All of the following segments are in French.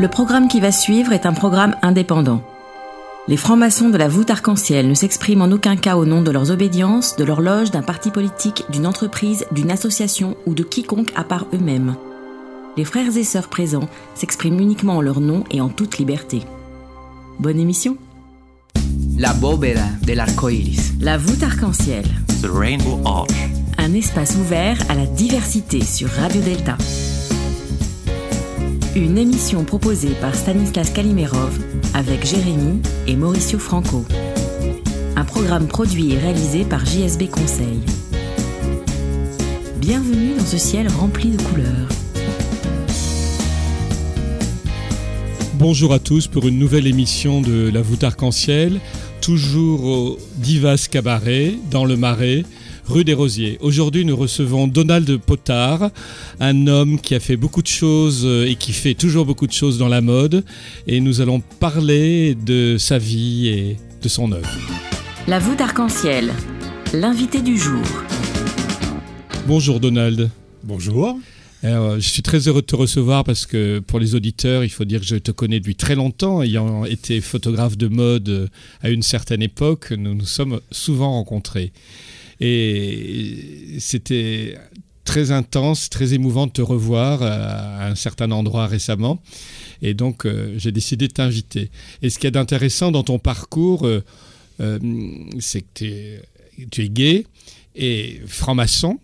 Le programme qui va suivre est un programme indépendant. Les francs-maçons de la voûte arc-en-ciel ne s'expriment en aucun cas au nom de leurs obédiences, de leur loge, d'un parti politique, d'une entreprise, d'une association ou de quiconque à part eux-mêmes. Les frères et sœurs présents s'expriment uniquement en leur nom et en toute liberté. Bonne émission La bóveda del arco iris. La voûte arc-en-ciel, The Rainbow Arch. un espace ouvert à la diversité sur Radio Delta. Une émission proposée par Stanislas Kalimerov avec Jérémy et Mauricio Franco. Un programme produit et réalisé par JSB Conseil. Bienvenue dans ce ciel rempli de couleurs. Bonjour à tous pour une nouvelle émission de La voûte arc-en-ciel, toujours au Divas Cabaret, dans le Marais, rue des Rosiers. Aujourd'hui, nous recevons Donald Potard, un homme qui a fait beaucoup de choses euh, et qui fait toujours beaucoup de choses dans la mode. Et nous allons parler de sa vie et de son œuvre. La voûte arc-en-ciel, l'invité du jour. Bonjour Donald. Bonjour. Alors, je suis très heureux de te recevoir parce que pour les auditeurs, il faut dire que je te connais depuis très longtemps, ayant été photographe de mode euh, à une certaine époque, nous nous sommes souvent rencontrés. Et c'était très intense, très émouvant de te revoir à un certain endroit récemment. Et donc, euh, j'ai décidé de t'inviter. Et ce qui est d'intéressant dans ton parcours, euh, euh, c'est que tu es gay et franc-maçon.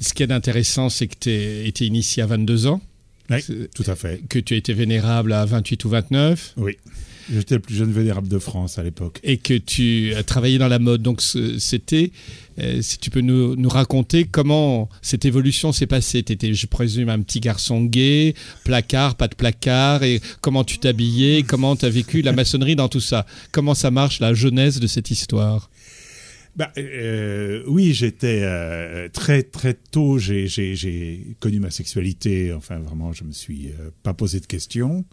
Ce qui est d'intéressant, c'est que tu as été initié à 22 ans, Oui, tout à fait. que tu as été vénérable à 28 ou 29 Oui. J'étais le plus jeune vénérable de France à l'époque. et que tu as travaillé dans la mode. Donc c'était, euh, si tu peux nous, nous raconter comment cette évolution s'est passée. Tu étais, je présume, un petit garçon gay, placard, pas de placard, et comment tu t'habillais, comment tu as vécu la maçonnerie dans tout ça? Comment ça marche, la jeunesse de cette histoire? Bah, euh, oui, j'étais euh, très très tôt. J'ai, connu ma sexualité. Enfin, vraiment, je me suis euh, pas posé de questions.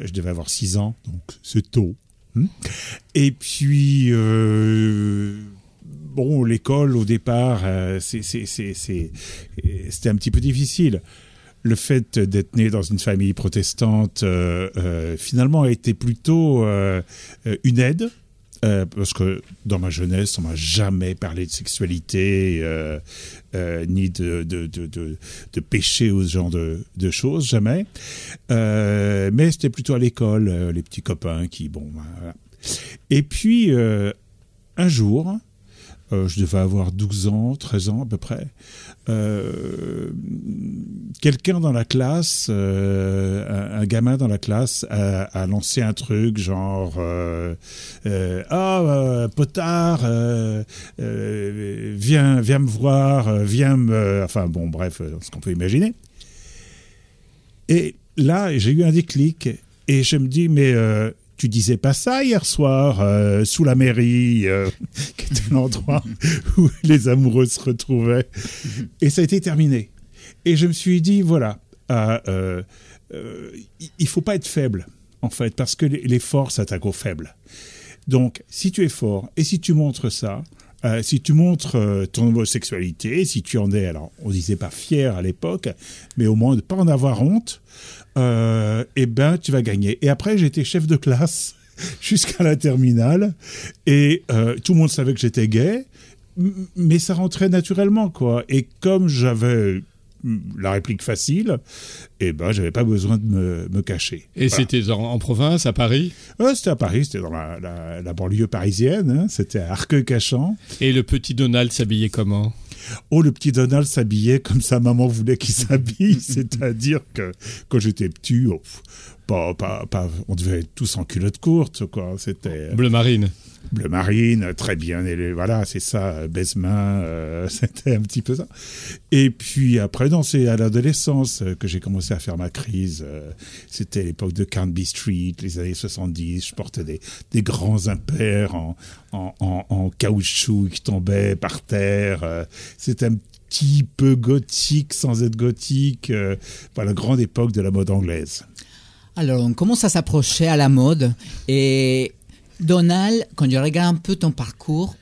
Je devais avoir 6 ans, donc c'est tôt. Hmm. Et puis, euh, bon, l'école au départ, euh, c'était un petit peu difficile. Le fait d'être né dans une famille protestante, euh, finalement, a été plutôt une aide. Euh, parce que dans ma jeunesse, on m'a jamais parlé de sexualité, euh, euh, ni de, de, de, de, péché ou ce genre de, de choses, jamais. Mais c'était plutôt à l'école, les petits copains qui, bon. Et puis, un jour, euh, je devais avoir 12 ans, 13 ans à peu près, euh, quelqu'un dans la classe, euh, un, gamin dans la classe, a, lancé un truc genre Ah, euh, Potard, viens, viens me voir, viens me. Enfin, bon, bref, ce qu'on peut imaginer. Et là, j'ai eu un déclic et je me dis Mais. Tu disais pas ça hier soir euh, sous la mairie, euh, qui était l'endroit où les amoureux se retrouvaient. Et ça a été terminé. Et je me suis dit, voilà, euh, euh, euh, il faut pas être faible, en fait, parce que les forts s'attaquent aux faibles. Donc, si tu es fort et si tu montres ça, euh, si tu montres euh, ton homosexualité, si tu en es, alors on disait pas fier à l'époque, mais au moins de pas en avoir honte, euh, eh ben tu vas gagner. Et après, j'étais chef de classe jusqu'à la terminale et tout le monde savait que j'étais gay, mais ça rentrait naturellement quoi. Et comme j'avais la réplique facile, eh ben j'avais pas besoin de me, me cacher. Et Voilà. c'était en, en province, à Paris Euh, c'était à Paris, c'était dans la, la- la banlieue parisienne, hein, c'était à Arcueil-Cachan. Et le petit Donald s'habillait comment? Oh, le petit Donald s'habillait comme sa maman voulait qu'il s'habille, c'est-à-dire que quand j'étais petit, oh, pas, pas, pas, on devait être tous en culotte courte, quoi. C'était Bleu marine. Bleu marine, très bien, voilà, c'est ça, baise-main, euh, c'était un petit peu ça. Et puis après, non, c'est à l'adolescence que j'ai commencé à faire ma crise. euh, C'était l'époque de Canby Street, les années 70. Je portais des, des grands impairs en, en, en, caoutchouc qui tombaient par terre. euh, C'était un petit peu gothique sans être gothique. euh, la grande époque de la mode anglaise. Alors, on commence à s'approcher à la mode? Et Donald, quand je regarde un peu ton parcours,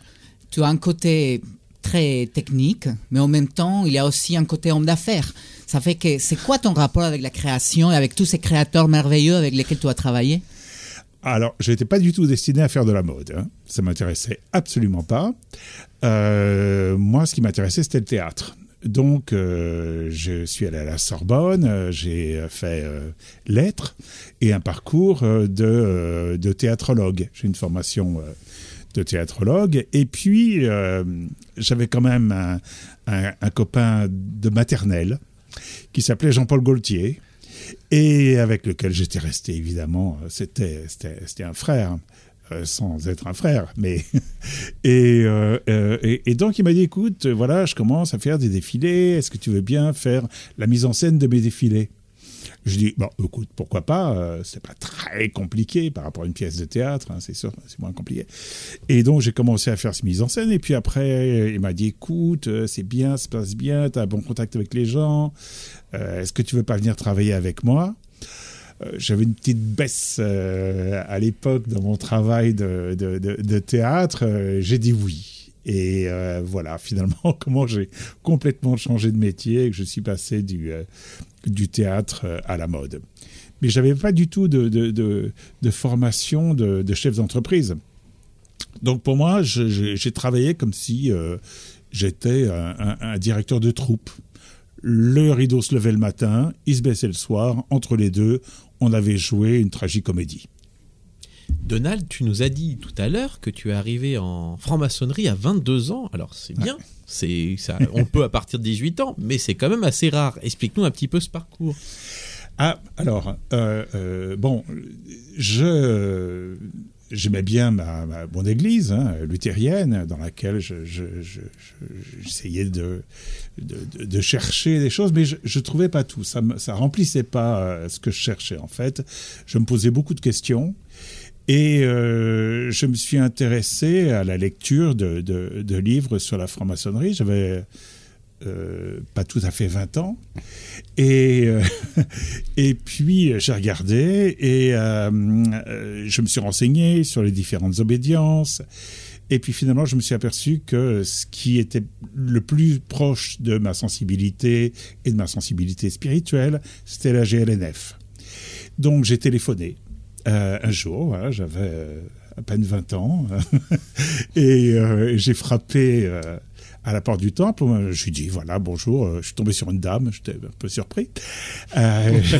tu as un côté très technique, mais en même temps, il y a aussi un côté homme d'affaires. Ça fait que c'est quoi ton rapport avec la création et avec tous ces créateurs merveilleux avec lesquels tu as travaillé? Alors, je n'étais pas du tout destiné à faire de la mode. Hein. Ça m'intéressait absolument pas. Euh, moi, ce qui m'intéressait, c'était le théâtre. Donc, euh, je suis allé à la Sorbonne, euh, j'ai fait lettres et un parcours de, de théâtrologue. J'ai une formation de théâtrologue. Et puis, j'avais quand même un, un, copain de maternelle qui s'appelait Jean-Paul Gaultier et avec lequel j'étais resté évidemment. C'était, un frère. Euh, sans être un frère, mais euh, euh, et, et, donc il m'a dit écoute voilà je commence à faire des défilés est-ce que tu veux bien faire la mise en scène de mes défilés? Je dis, bon, écoute, pourquoi pas, euh, c'est pas très compliqué par rapport à une pièce de théâtre, hein, c'est sûr, c'est moins compliqué. Et donc, j'ai commencé à faire cette mise en scène, et puis après, il m'a dit, écoute, c'est bien, ça se passe bien, tu as un bon contact avec les gens, est-ce que tu veux pas venir travailler avec moi? J'avais une petite baisse à l'époque dans mon travail de, de, de théâtre. j'ai dit oui. Et voilà, finalement, comment j'ai complètement changé de métier et que je suis passé du, du théâtre euh, à la mode. Mais j'avais pas du tout de, de, formation de, chef d'entreprise. Donc pour moi, j'ai travaillé comme si euh, j'étais un, directeur de troupe. Le rideau se levait le matin, il se baissait le soir. Entre les deux, on avait joué une tragicomédie. Donald, tu nous as dit tout à l'heure que tu es arrivé en franc-maçonnerie à 22 ans. Alors c'est bien, c'est ça, on peut à partir de 18 ans, mais c'est quand même assez rare. Explique-nous un petit peu ce parcours. Ah, alors, euh, euh, bon, je j'aimais bien ma, mon église hein, luthérienne dans laquelle j'essayais de, de, chercher des choses, mais je ne trouvais pas tout. Ça ne remplissait pas euh, ce que je cherchais en fait. Je me posais beaucoup de questions et euh, je me suis intéressé à la lecture de, de, livres sur la franc-maçonnerie. J'avais euh, pas tout à fait 20 ans. Et, euh, et puis j'ai regardé et je me suis renseigné sur les différentes obédiences. Et puis finalement, je me suis aperçu que ce qui était le plus proche de ma sensibilité et de ma sensibilité spirituelle, c'était la GLNF. Donc j'ai téléphoné euh, un jour, j'avais euh, à peine 20 ans, et euh, j'ai frappé à la porte du temple. Je lui dit, voilà, bonjour, je suis tombé sur une dame, j'étais un peu surpris. je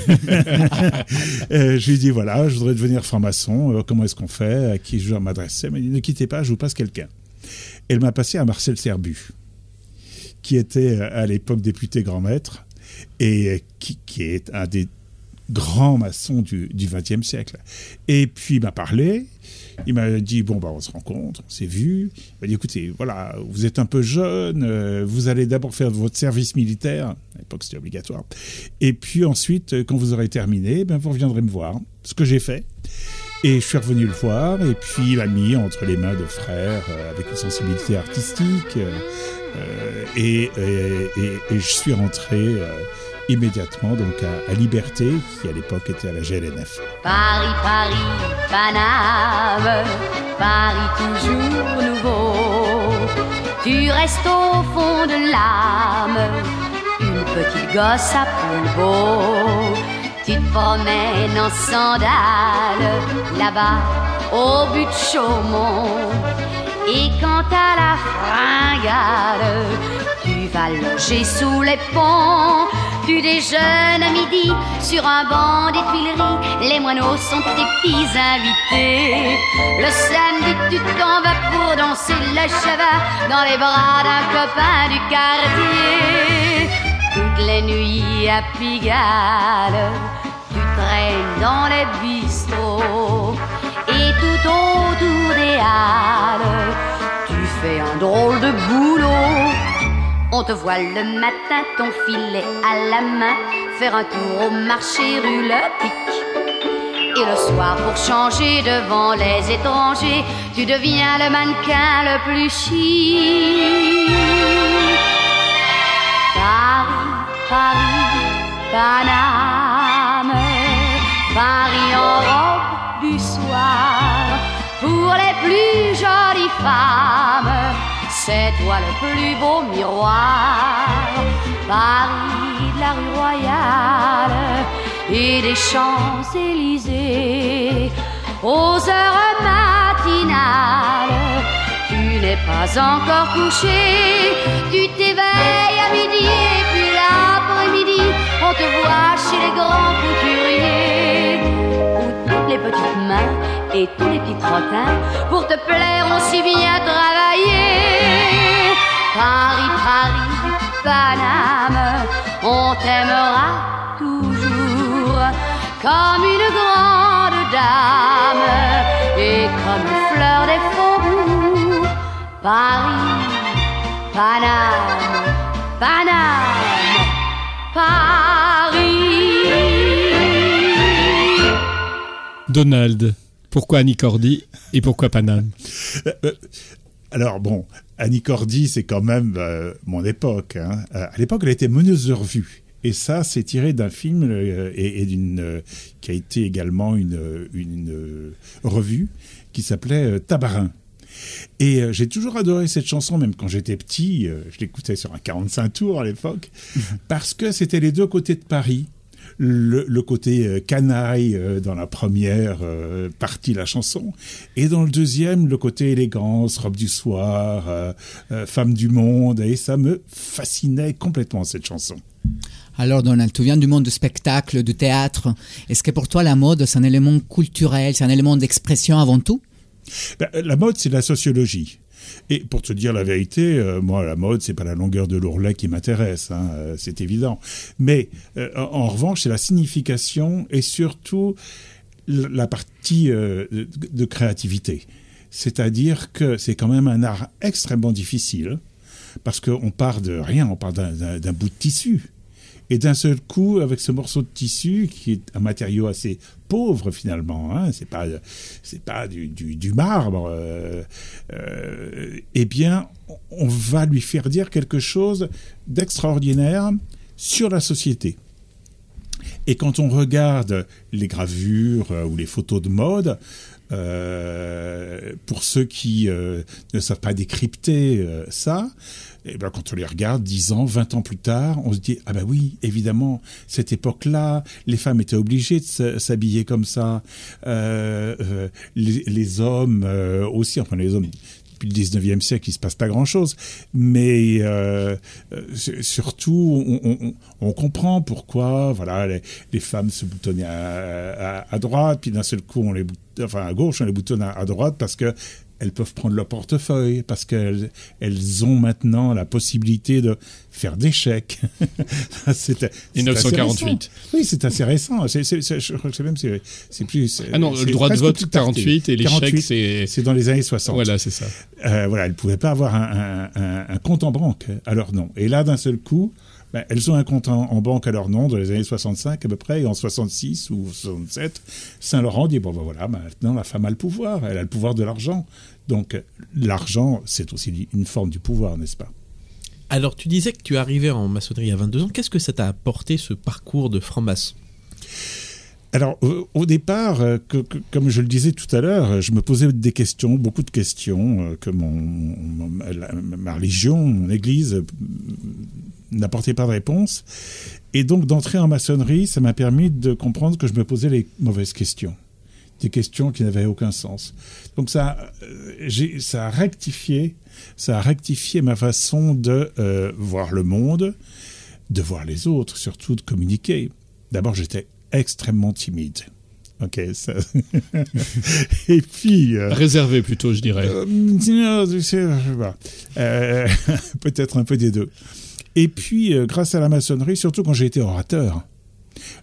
lui dit, voilà, je voudrais devenir franc-maçon, comment est-ce qu'on fait, à qui je dois m'adresser? Elle m'a dit, ne quittez pas, je vous passe quelqu'un. Elle m'a passé à Marcel Serbu, qui était à l'époque député grand maître, et qui, qui est un des grand maçon du XXe siècle. Et puis il m'a parlé, il m'a dit bon bah on se rencontre, on s'est vu. Il m'a dit écoutez voilà vous êtes un peu jeune, euh, vous allez d'abord faire votre service militaire, à l'époque c'était obligatoire, et puis ensuite quand vous aurez terminé, ben vous reviendrez me voir. Ce que j'ai fait. Et je suis revenu le voir, et puis il m'a mis entre les mains de frères euh, avec une sensibilité artistique, euh, et, je suis rentré immédiatement donc à, Liberté, qui à l'époque était à la GLNF. Paris, Paris, Paname, Paris toujours nouveau. Tu restes au fond de l'âme, une petite gosse à beau. Tu te promènes en sandales, là-bas, au but de Chaumont. Et quand à la fringale, tu vas loger sous les ponts tu déjeunes à midi sur un banc des Tuileries. Les moineaux sont tes petits invités. Le samedi, tu t'en vas pour danser le chava dans les bras d'un copain du quartier. Toutes les nuits à Pigalle, tu traînes dans les bistrots et tout autour des halles, tu fais un drôle de boulot. On te voit le matin, ton filet à la main, faire un tour au marché rue Le Pic. Et le soir, pour changer devant les étrangers, tu deviens le mannequin le plus chic. Paris, Paris, Paname, Paris en robe du soir, pour les plus jolies femmes c'est toi le plus beau miroir. Paris la rue Royale et des Champs-Élysées aux heures matinales. Tu n'es pas encore couché, tu t'éveilles à midi et puis l'après-midi, on te voit chez les grands couturiers où toutes les petites mains et tous les petits trottins pour te plaire aussi bien travailler. Paris, Paris, Paname, on t'aimera toujours comme une grande dame et comme une fleur des faubourgs. Paris, Paname, Paname, Paris. Donald, pourquoi Annie Cordy et pourquoi Paname? Alors bon, Annie Cordy, c'est quand même euh, mon époque. hein. Euh, à l'époque, elle était meneuse de revue. Et ça, c'est tiré d'un film euh, et, et d'une euh, qui a été également une, une revue qui s'appelait Tabarin. Et j'ai toujours adoré cette chanson, même quand j'étais petit. je l'écoutais sur un 45 tours à l'époque, parce que c'était les deux côtés de Paris. Le, le côté euh, canaille euh, dans la première euh, partie de la chanson, et dans le deuxième, le côté élégance, robe du soir, femme du monde, et ça me fascinait complètement cette chanson. Alors Donald, tu viens du monde du spectacle, du théâtre. Est-ce que pour toi la mode, c'est un élément culturel, c'est un élément d'expression avant tout? Ben, la mode, c'est la sociologie. Et pour te dire la vérité, euh, moi, la mode, c'est pas la longueur de l'ourlet qui m'intéresse, hein, euh, c'est évident. Mais euh, en, revanche, c'est la signification et surtout la partie de, créativité. C'est-à-dire que c'est quand même un art extrêmement difficile parce qu'on part de rien, on part d'un bout de tissu. Et d'un seul coup, avec ce morceau de tissu, qui est un matériau assez pauvre finalement, hein, c'est pas, c'est pas du, du, marbre, euh, euh, eh bien, on va lui faire dire quelque chose d'extraordinaire sur la société. Et quand on regarde les gravures euh, ou les photos de mode, pour ceux qui ne savent pas décrypter ça, et ben quand on les regarde 10 ans, 20 ans plus tard, on se dit ah ben oui, évidemment, cette époque-là, les femmes étaient obligées de s'habiller comme ça, Euh, euh, les, hommes euh, aussi, enfin les hommes depuis le 19e siècle, il se passe pas grand-chose, mais surtout, on, comprend pourquoi, voilà, les, femmes se boutonnaient à, droite, puis d'un seul coup, on les, enfin à gauche, on les boutonne à droite parce que elles peuvent prendre leur portefeuille, parce qu'elles elles ont maintenant la possibilité de faire des chèques. C'est- c'est 1948. assez récent. Oui, c'est assez récent. Je crois que c'est même c'est, plus. Ah non, le droit de vote plus tardé. 48 et les 48, chèques, c'est... c'est dans les années 60. Voilà, c'est ça. Euh, voilà, elles ne pouvaient pas avoir un, un- un- un compte en banque à leur nom. Et là, d'un seul coup, ben, elles ont un compte en, en banque à leur nom dans les années 65 à peu près, et en 66 ou 67, Saint-Laurent dit, bon ben voilà, maintenant la femme a le pouvoir, elle a le pouvoir de l'argent. Donc l'argent, c'est aussi une forme du pouvoir, n'est-ce pas? Alors, tu disais que tu arrivais en maçonnerie à 22 ans. Qu'est-ce que ça t'a apporté, ce parcours de franc-maçon? Alors, au, départ, euh, que- que- comme je le disais tout à l'heure, je me posais des questions, beaucoup de questions euh, que mon, ma religion, mon église euh, n'apportait pas de réponse. Et donc, d'entrer en maçonnerie, ça m'a permis de comprendre que je me posais les mauvaises questions. Des questions qui n'avaient aucun sens. Donc, ça, euh, j'ai- ça a rectifié, ça a rectifié ma façon de euh, voir le monde, de voir les autres, surtout de communiquer. D'abord, j'étais extrêmement timide. Ok, ça... et puis. euh, Réservé plutôt, je dirais. euh. Euh, Peut-être un peu des deux. Et puis, euh, grâce à la maçonnerie, surtout quand j'ai été orateur,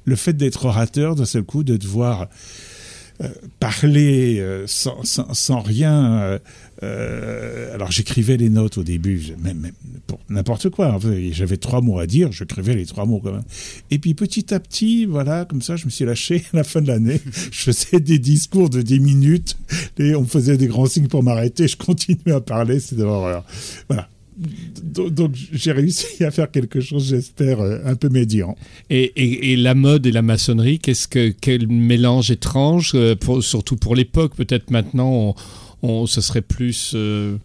le fait d'être orateur, d'un seul coup, de devoir euh, parler euh, sans, rien. euh, alors, j'écrivais les notes au début, même, pour n'importe quoi. Fait, J'avais trois mots à dire, j'écrivais les trois mots quand même. Et puis, petit à petit, voilà, comme ça, je me suis lâché à la fin de l'année. Je faisais des discours de 10 minutes et on me faisait des grands signes pour m'arrêter. Je continuais à parler, c'était horreur. Voilà. Donc, j'ai réussi à faire quelque chose, j'espère, euh, un peu médian. Et, et- et la mode et la maçonnerie, qu'est-ce que quel mélange étrange, euh, pour- surtout pour l'époque. Peut-être maintenant, on, on- ce serait plus euh,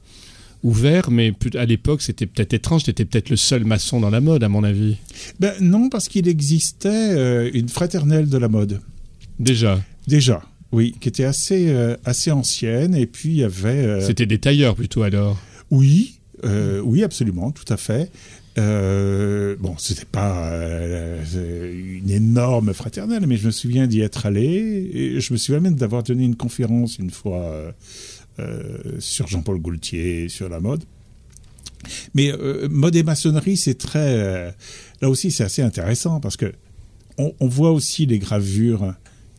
ouvert, mais à l'époque, c'était peut-être étrange. Tu étais peut-être le seul maçon dans la mode, à mon avis. Ben, non, parce qu'il existait euh, une fraternelle de la mode. Déjà. Déjà, oui, qui était assez, euh, assez ancienne. Et puis, il y avait... C'était des tailleurs plutôt alors. Oui, euh, oui, absolument, tout à fait. Euh, bon, c'était pas euh, une énorme fraternelle, mais je me souviens d'y être allé. Et je me souviens même d'avoir donné une conférence une fois euh, sur Jean-Paul Goultier, sur la mode. Mais mode et maçonnerie, c'est très. là aussi, c'est assez intéressant parce que on, on voit aussi les gravures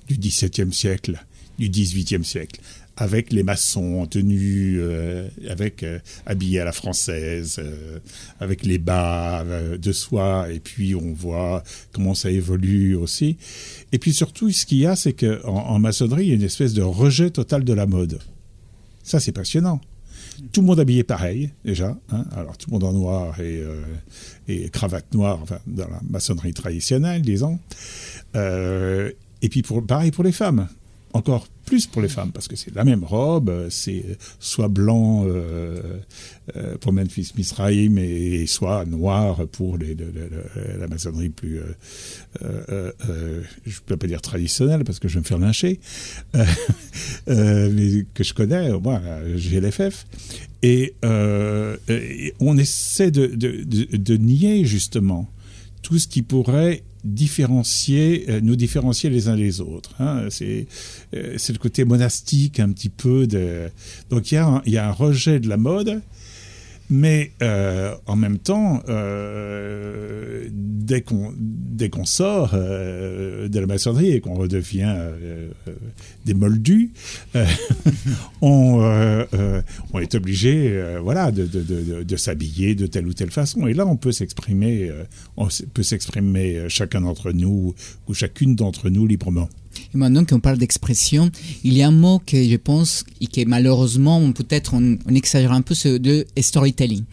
du XVIIe siècle, du XVIIIe siècle, avec les maçons en tenue, euh, avec euh, habillés à la française, euh, avec les bas de soie, et puis on voit comment ça évolue aussi. Et puis surtout, ce qu'il y a, c'est que en, maçonnerie, il y a une espèce de rejet total de la mode. Ça, c'est passionnant. Tout le monde habillé pareil, déjà. hein. Alors, tout le monde en noir et, cravate noire, dans la maçonnerie traditionnelle, disons. Et puis, pour, pareil pour les femmes. Encore plus pour les femmes, parce que c'est la même robe, euh, c'est soit blanc euh, euh, pour Memphis Misraïm et soit noir pour les, le- le- le- la maçonnerie plus, euh, euh, euh, je peux pas dire traditionnelle parce que je vais me faire lyncher, euh, euh, mais que je connais, moi, GLFF. Et, euh, et on essaie de nier justement tout ce qui pourrait différencier, euh, nous différencier les uns les autres. hein. C'est euh, c'est le côté monastique un petit peu de. Donc il y, il y a un rejet de la mode, mais euh, en même temps, euh, dès qu'on sort euh, de la maçonnerie et qu'on redevient euh, des moldus, on, est obligé, voilà, de, de, s'habiller de telle ou telle façon. Et là, on peut s'exprimer, on peut s'exprimer chacun d'entre nous ou chacune d'entre nous librement. Et maintenant qu'on parle d'expression, il y a un mot que je pense et que malheureusement, peut-être on, on exagère un peu, c'est de storytelling.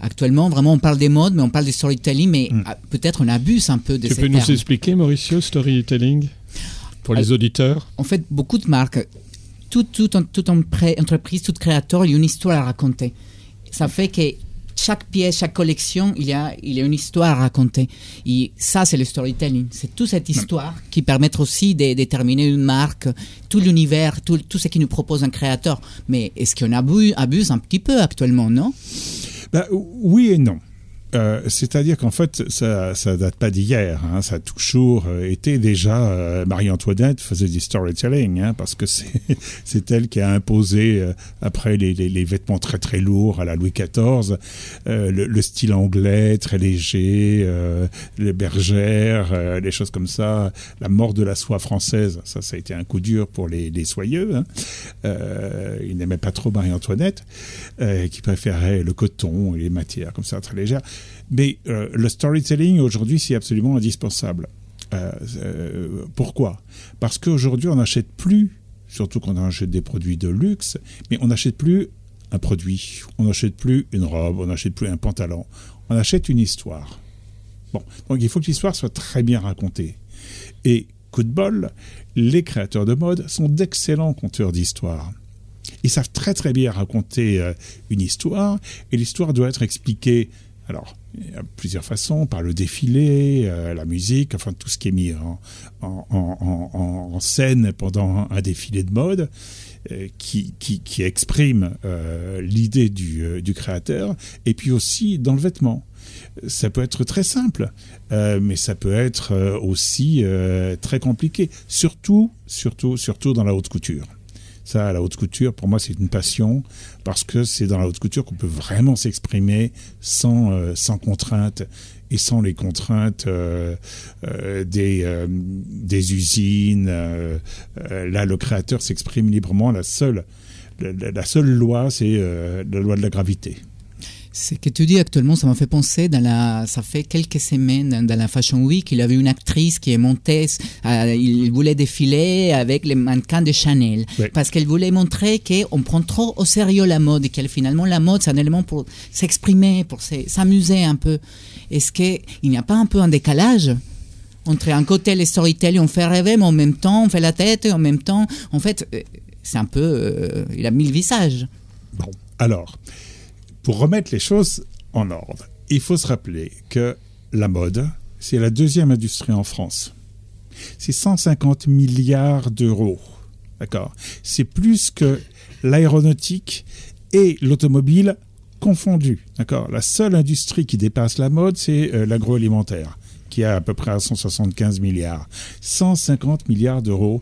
Actuellement, vraiment, on parle des modes, mais on parle de storytelling, mais ah, peut-être on abuse un peu de Tu peux nous expliquer, Mauricio, storytelling Pour les auditeurs? En fait, beaucoup de marques, toute, toute, entreprise, tout créateur, il y a une histoire à raconter. Ça fait que chaque pièce, chaque collection, il y a, il y a une histoire à raconter. Et ça, c'est le storytelling. C'est toute cette histoire qui permet aussi de déterminer une marque, tout l'univers, tout, tout ce qui nous propose un créateur. Mais est-ce qu'on abuse, abuse un petit peu actuellement, non? Ben, oui et non. Euh, C'est-à-dire qu'en fait, ça, ça date pas d'hier. hein. Ça a toujours euh, été déjà euh, Marie-Antoinette faisait du storytelling, hein, parce que c'est elle qui a imposé après les, les, vêtements très très lourds à la Louis XIV, le, le style anglais très léger, les bergères, les choses comme ça, la mort de la soie française. Ça, ça a été un coup dur pour les, les soyeux. Hein. Ils n'aimaient pas trop Marie-Antoinette, qui préférait le coton et les matières comme ça très légères. Mais euh, le storytelling aujourd'hui, c'est absolument indispensable. Euh, euh, pourquoi? Parce qu'aujourd'hui, on n'achète plus, surtout quand on achète des produits de luxe, mais on n'achète plus un produit, on n'achète plus une robe, on n'achète plus un pantalon, on achète une histoire. Bon, donc il faut que l'histoire soit très bien racontée. Et coup de bol, les créateurs de mode sont d'excellents conteurs d'histoire. Ils savent très très bien raconter une histoire, et l'histoire doit être expliquée, alors, il y a plusieurs façons, par le défilé, euh, la musique, enfin tout ce qui est mis en, scène pendant un défilé de mode, euh, qui, qui, exprime euh, l'idée du, du créateur, et puis aussi dans le vêtement. Ça peut être très simple, mais ça peut être aussi très compliqué, surtout, surtout, surtout dans la haute couture. Ça, la haute couture, pour moi, c'est une passion parce que c'est dans la haute couture qu'on peut vraiment s'exprimer sans, euh, sans contrainte et sans les contraintes euh, euh, des, euh, des usines. là, le créateur s'exprime librement. La seule, la, seule loi, c'est la loi de la gravité. Ce que tu dis actuellement, ça m'a fait penser, dans la, ça fait quelques semaines, dans, dans la Fashion Week, il y avait une actrice qui est montée, euh, il voulait défiler avec les mannequins de Chanel, parce qu'elle voulait montrer qu'on prend trop au sérieux la mode, et qu'elle finalement, la mode, c'est un élément pour s'exprimer, pour se- s'amuser un peu. Est-ce qu'il n'y a pas un peu un décalage entre un côté les storytelling, on fait rêver, mais en même temps, on fait la tête, et en même temps, en fait, euh, c'est un peu, euh, il a mille visages. Bon, alors, pour remettre les choses en ordre, il faut se rappeler que la mode, c'est la deuxième industrie en France. C'est 150 milliards d'euros. D'accord? C'est plus que l'aéronautique et l'automobile confondus. D'accord? La seule industrie qui dépasse la mode, c'est euh, l'agroalimentaire, qui a à peu près à 175 milliards. 150 milliards d'euros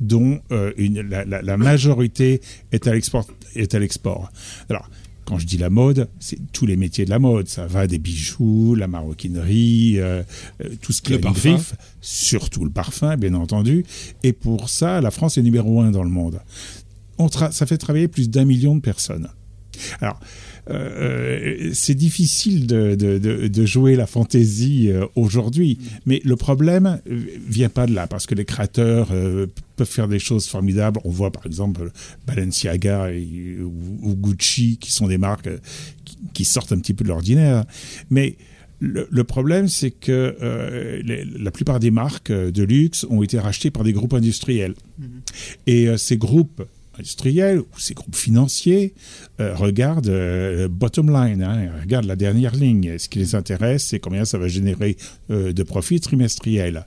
dont euh, la, majorité est à l'export. Quand je dis la mode, c'est tous les métiers de la mode. Ça va des bijoux, la maroquinerie, euh, euh, tout ce qui parfum. griffe, surtout le parfum, bien entendu. Et pour ça, la France est numéro un dans le monde. On ça fait travailler plus d'un million de personnes. Alors, euh, c'est difficile de, de- de- de jouer la fantaisie euh, aujourd'hui, mais le problème euh, vient pas de là, parce que les créateurs euh, peuvent faire des choses formidables. On voit par exemple Balenciaga et- ou, ou Gucci, qui sont des marques euh, qui, qui sortent un petit peu de l'ordinaire, mais le, le problème, c'est que euh, les- la plupart des marques euh, de luxe ont été rachetées par des groupes industriels. Et euh, ces groupes industriels ou ces groupes financiers euh, regardent euh, bottom line, hein, regardent la dernière ligne. Ce qui les intéresse, c'est combien ça va générer euh, de profit trimestriel.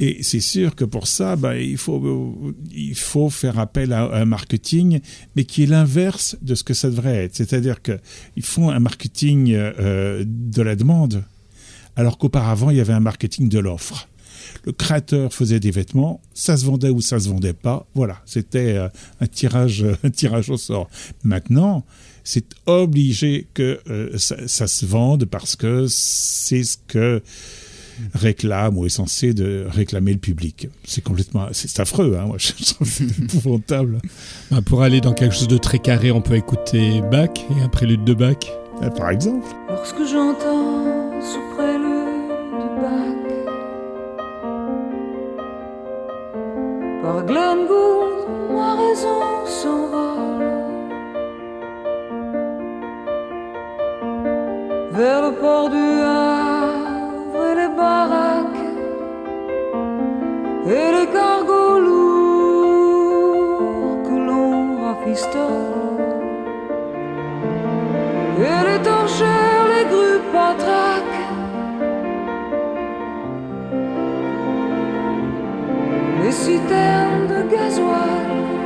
Et c'est sûr que pour ça, ben, il, faut, euh, il faut faire appel à un marketing, mais qui est l'inverse de ce que ça devrait être. C'est-à-dire qu'ils font un marketing euh, de la demande, alors qu'auparavant, il y avait un marketing de l'offre. Le créateur faisait des vêtements, ça se vendait ou ça se vendait pas. Voilà, c'était euh, un tirage, un tirage au sort. Maintenant, c'est obligé que euh, ça, ça se vende parce que c'est ce que réclame ou est censé de réclamer le public. C'est complètement, c'est affreux, hein. Moi, je trouve épouvantable. Bah, pour aller dans quelque chose de très carré, on peut écouter Bach et un prélude de Bach. Euh, Par exemple. Lorsque j'entends par Glenn Gould, ma raison s'envole vers le port du Havre et les baraques et les cargos lourds que l'on rafistole. Et les torchères, les grues patraques Les de gasoil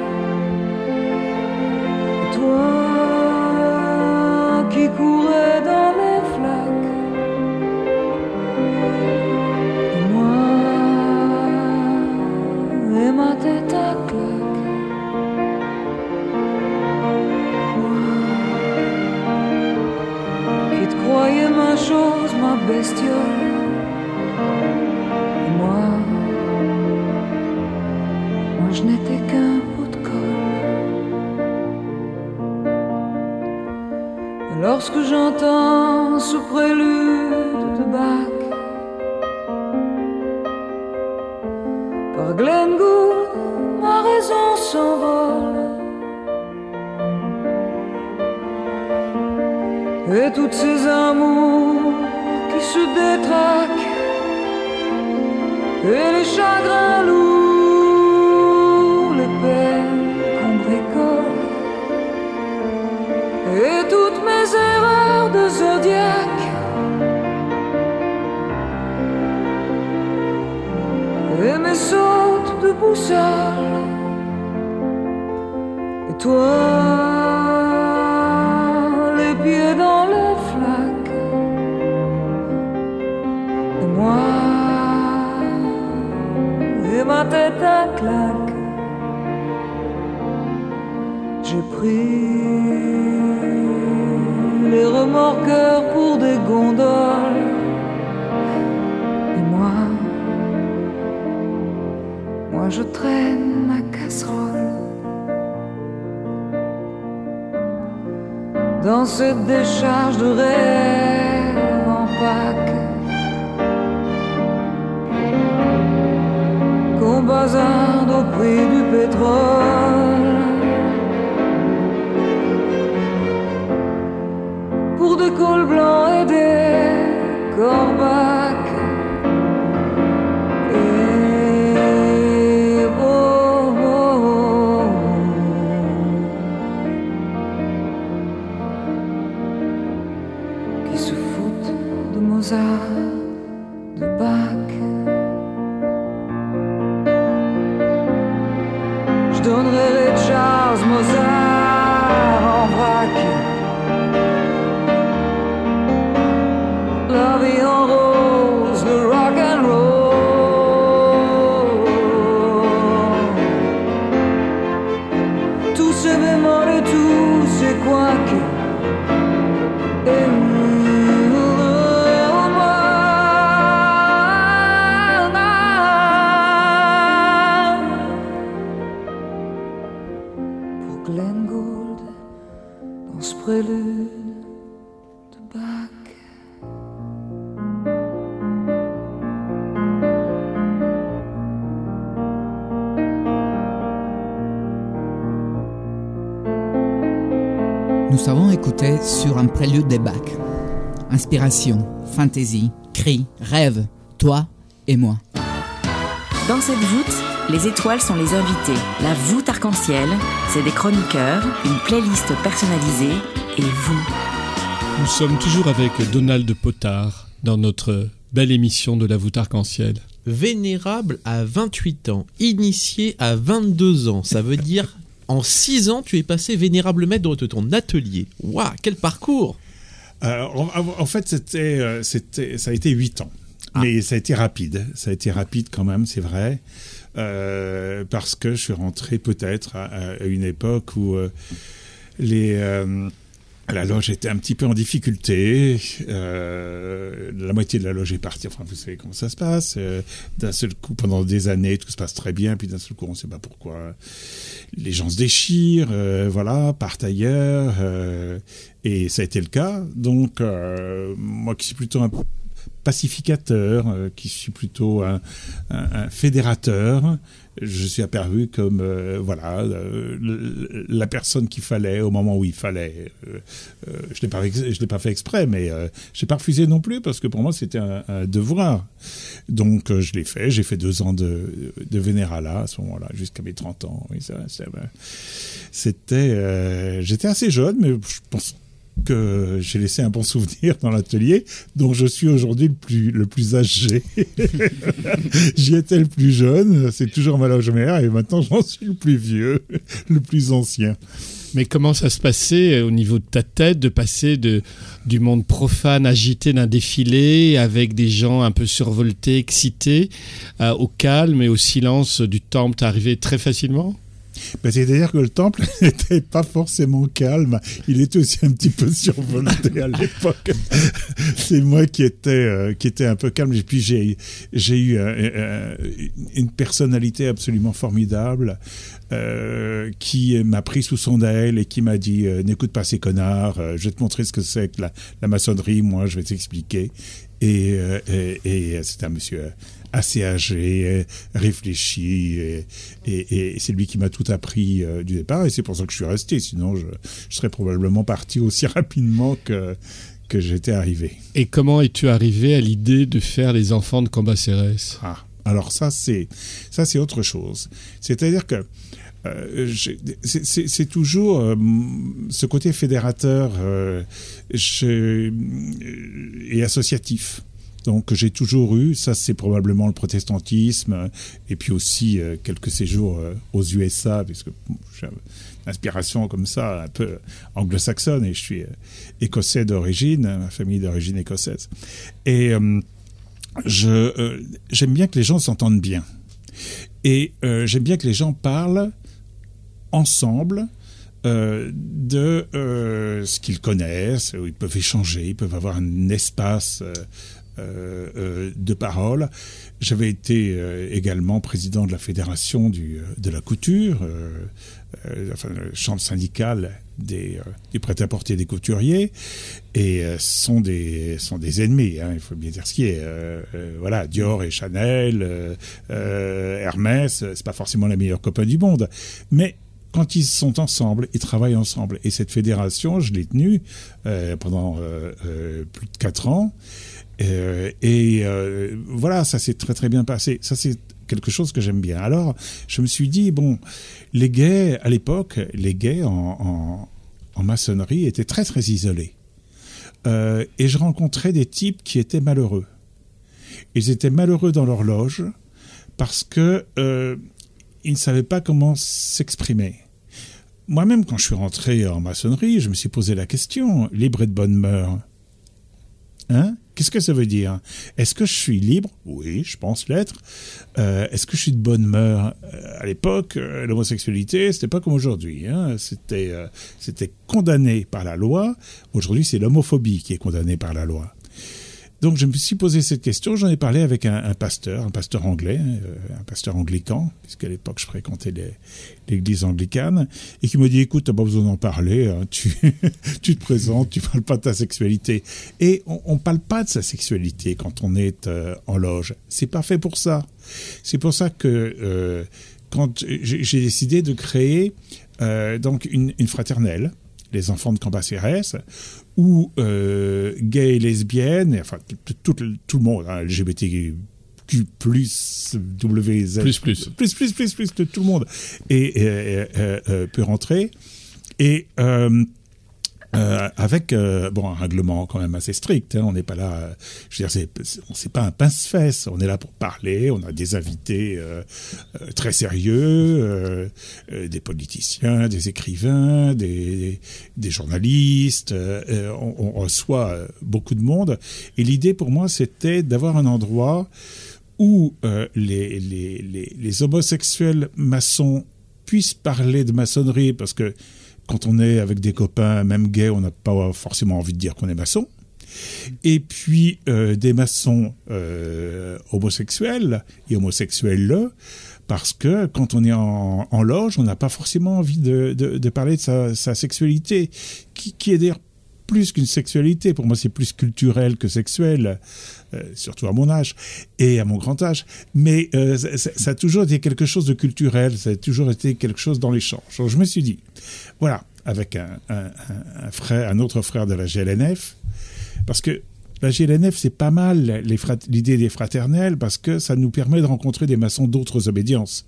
cette décharge de rêve en Pâques. Qu'on bazarde au prix du pétrole. Pour des cols blancs et des Inspiration, fantaisie, cri, rêve, toi et moi. Dans cette voûte, les étoiles sont les invités. La voûte arc-en-ciel, c'est des chroniqueurs, une playlist personnalisée et vous. Nous sommes toujours avec Donald Potard dans notre belle émission de la voûte arc-en-ciel. Vénérable à 28 ans, initié à 22 ans, ça veut dire en 6 ans tu es passé vénérable maître de ton atelier. Waouh, quel parcours Euh, en, en fait, c'était, euh, c'était, ça a été huit ans. Mais ça a été rapide. Ça a été rapide quand même, c'est vrai. Euh, parce que je suis rentré peut-être à, à une époque où euh, les, la loge était un petit peu en difficulté. Euh, la moitié de la loge est partie. Enfin, vous savez comment ça se passe. Euh, d'un seul coup, pendant des années, tout se passe très bien. Puis d'un seul coup, on ne sait pas pourquoi. Les gens se déchirent, euh, voilà, partent ailleurs. et ça a été le cas. Donc, moi qui suis plutôt un pacificateur, qui suis plutôt un fédérateur, je suis apparu comme euh, voilà euh, la personne qu'il fallait au moment où il fallait. Euh, je pas l'ai pas fait exprès, mais j'ai pas refusé non plus parce que pour moi c'était un, devoir. Donc je l'ai fait. J'ai fait deux ans de, de Vénérala à ce moment-là jusqu'à mes 30 ans. Ben, c'était j'étais assez jeune, mais je pense que j'ai laissé un bon souvenir dans l'atelier, dont je suis aujourd'hui le plus, le plus âgé. J'y étais le plus jeune, c'est toujours ma loge mère, et maintenant j'en suis le plus vieux, le plus ancien. Mais comment ça se passait euh, au niveau de ta tête de passer de, du monde profane agité d'un défilé avec des gens un peu survoltés, excités, euh, au calme et au silence du temple? T'es arrivé très facilement? Ben, C'est-à-dire que le temple n'était pas forcément calme, il était aussi un petit peu survolté à l'époque. C'est moi qui étais, euh, qui un peu calme, et puis j'ai j'ai eu euh, euh, une personnalité absolument formidable euh, qui m'a pris sous son aile et qui m'a dit euh, n'écoute pas ces connards, euh, je vais te montrer ce que c'est que la, la maçonnerie, moi je vais t'expliquer. Et, et, et c'est un monsieur assez âgé, réfléchi, et, et, et c'est lui qui m'a tout appris euh, du départ, et c'est pour ça que je suis resté, sinon je, je serais probablement parti aussi rapidement que, que j'étais arrivé. Et comment es-tu arrivé à l'idée de faire les enfants de Cambacérès Ah, alors ça c'est ça c'est autre chose. C'est-à-dire que euh, c'est- toujours euh, ce côté fédérateur euh, et associatif. Donc j'ai toujours eu, ça c'est probablement le protestantisme, et puis aussi quelques séjours aux USA, puisque j'ai une inspiration comme ça, un peu anglo-saxonne, et je suis écossais d'origine, ma famille d'origine écossaise. Et je euh, j'aime bien que les gens s'entendent bien. Et euh, j'aime bien que les gens parlent ensemble euh, de ce qu'ils connaissent, où ils peuvent échanger, ils peuvent avoir un espace de parole. J'avais été euh, également président de la fédération euh, de la couture, euh, euh, chambre syndical des, euh, prêt-à-porter des couturiers, et euh, sont des sont des ennemis. Hein, il faut bien dire ce qui est. Euh, euh, voilà, Dior et Chanel, euh, euh, Hermès, euh, c'est pas forcément les meilleurs copains du monde, mais quand ils sont ensemble, ils travaillent ensemble. Et cette fédération, je l'ai tenue euh, pendant euh, euh, plus de quatre ans. Euh, et euh, voilà, ça s'est très très bien passé. Ça c'est quelque chose que j'aime bien. Alors, je me suis dit bon, les gays à l'époque, les gays en, en, maçonnerie étaient très très isolés. Euh, et je rencontrais des types qui étaient malheureux. Ils étaient malheureux dans leur loge parce que ils ne savaient pas comment s'exprimer. Moi-même, quand je suis rentré en maçonnerie, je me suis posé la question, libre et de bonne mœurs. Hein? Qu'est-ce que ça veut dire? Est-ce que je suis libre? Oui, je pense l'être. Euh, Est-ce que je suis de bonne mœurs Euh, À l'époque, euh, l'homosexualité, c'était pas comme aujourd'hui. Hein c'était condamné par la loi. Aujourd'hui, c'est l'homophobie qui est condamnée par la loi. Donc, je me suis posé cette question. J'en ai parlé avec un, pasteur, un pasteur anglais, euh, un pasteur anglican, puisqu'à l'époque, je fréquentais l'église anglicane, et qui me dit "Écoute, t'as pas besoin d'en parler. hein, tu, te présentes, tu parles pas de ta sexualité." Et on, on parle pas de sa sexualité quand on est euh, en loge. C'est pas fait pour ça. C'est pour ça que euh, quand j'ai décidé de créer donc une fraternelle, les enfants de Cambacérès, où euh, gays et lesbiennes, et enfin tout, tout- tout le monde, hein, LGBTQ+, WZ, Plus, plus. plus, plus, plus, plus, que tout le monde et, euh, euh, euh, peut rentrer. Et euh, avec euh, bon un règlement quand même assez strict. hein, on n'est pas là, euh, je veux dire, c'est c'est- pas un pince-fesse. On est là pour parler. On a des invités euh, euh, très sérieux, des politiciens, des écrivains, des, des journalistes. on, on reçoit beaucoup de monde. Et l'idée pour moi, c'était d'avoir un endroit où les, les, les, les homosexuels maçons puissent parler de maçonnerie, parce que quand on est avec des copains, même gays, on n'a pas forcément envie de dire qu'on est maçon. Et puis euh, des maçons euh, homosexuels et homosexuels parce que quand on est en, loge, on n'a pas forcément envie de, parler de sa, sa sexualité, qui, qui est d'ailleurs plus qu'une sexualité. Pour moi, c'est plus culturel que sexuel, euh, surtout à mon âge et à mon grand âge. Mais euh, ça, a toujours été quelque chose de culturel, ça a toujours été quelque chose dans l'échange. Je me suis dit, voilà, avec un, frère, un autre frère de la GLNF, parce que la GLNF, c'est pas mal l'idée des fraternelles, parce que ça nous permet de rencontrer des maçons d'autres obédiences.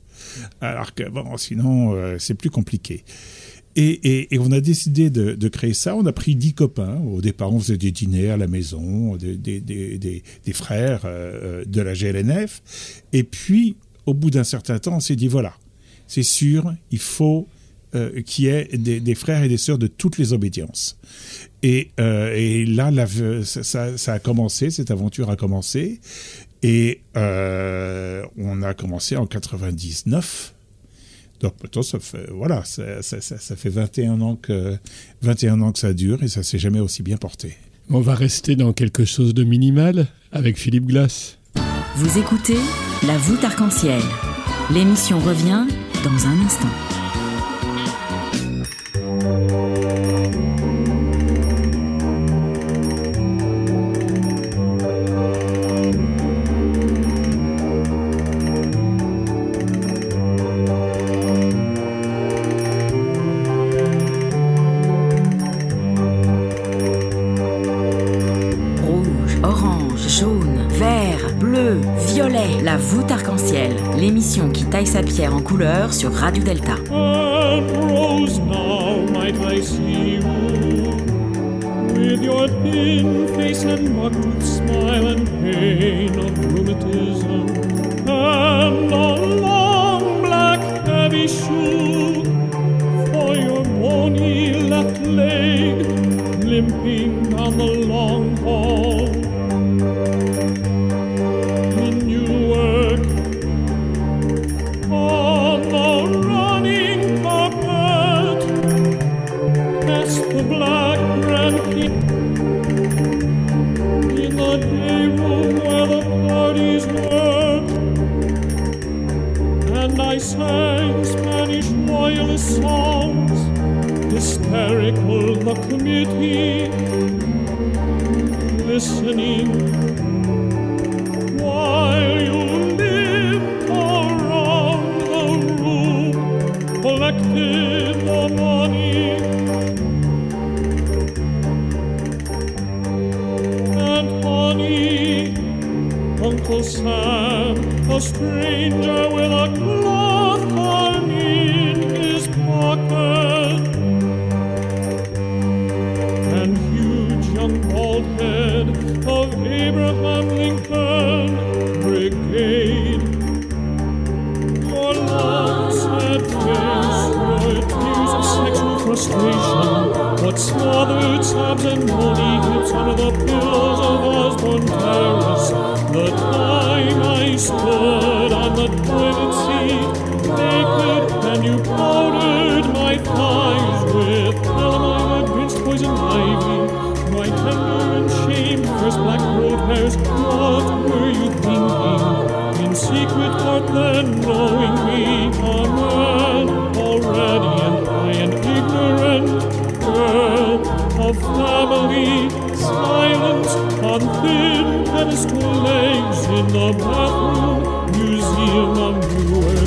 Alors que, bon, sinon, euh, c'est plus compliqué. Et, on a décidé de, créer ça. On a pris dix copains. Au départ, on faisait des dîners à la maison, des, frères euh, de la GLNF. Et puis, au bout d'un certain temps, on s'est dit, voilà, c'est sûr, il faut euh, qu'il y ait des, frères et des sœurs de toutes les obédiences. Et, euh, là, ça, a commencé, cette aventure a commencé. Et euh, on a commencé en 99. Donc maintenant, ça fait, voilà, ça, ça- ça- ça fait 21 ans, que, 21 ans que ça dure et ça s'est jamais aussi bien porté. On va rester dans quelque chose de minimal avec Philippe Glass. Vous écoutez La voûte arc-en-ciel. L'émission revient dans un instant. Sur Radio Delta. Thin pedestal legs in the bathroom museum of Newark.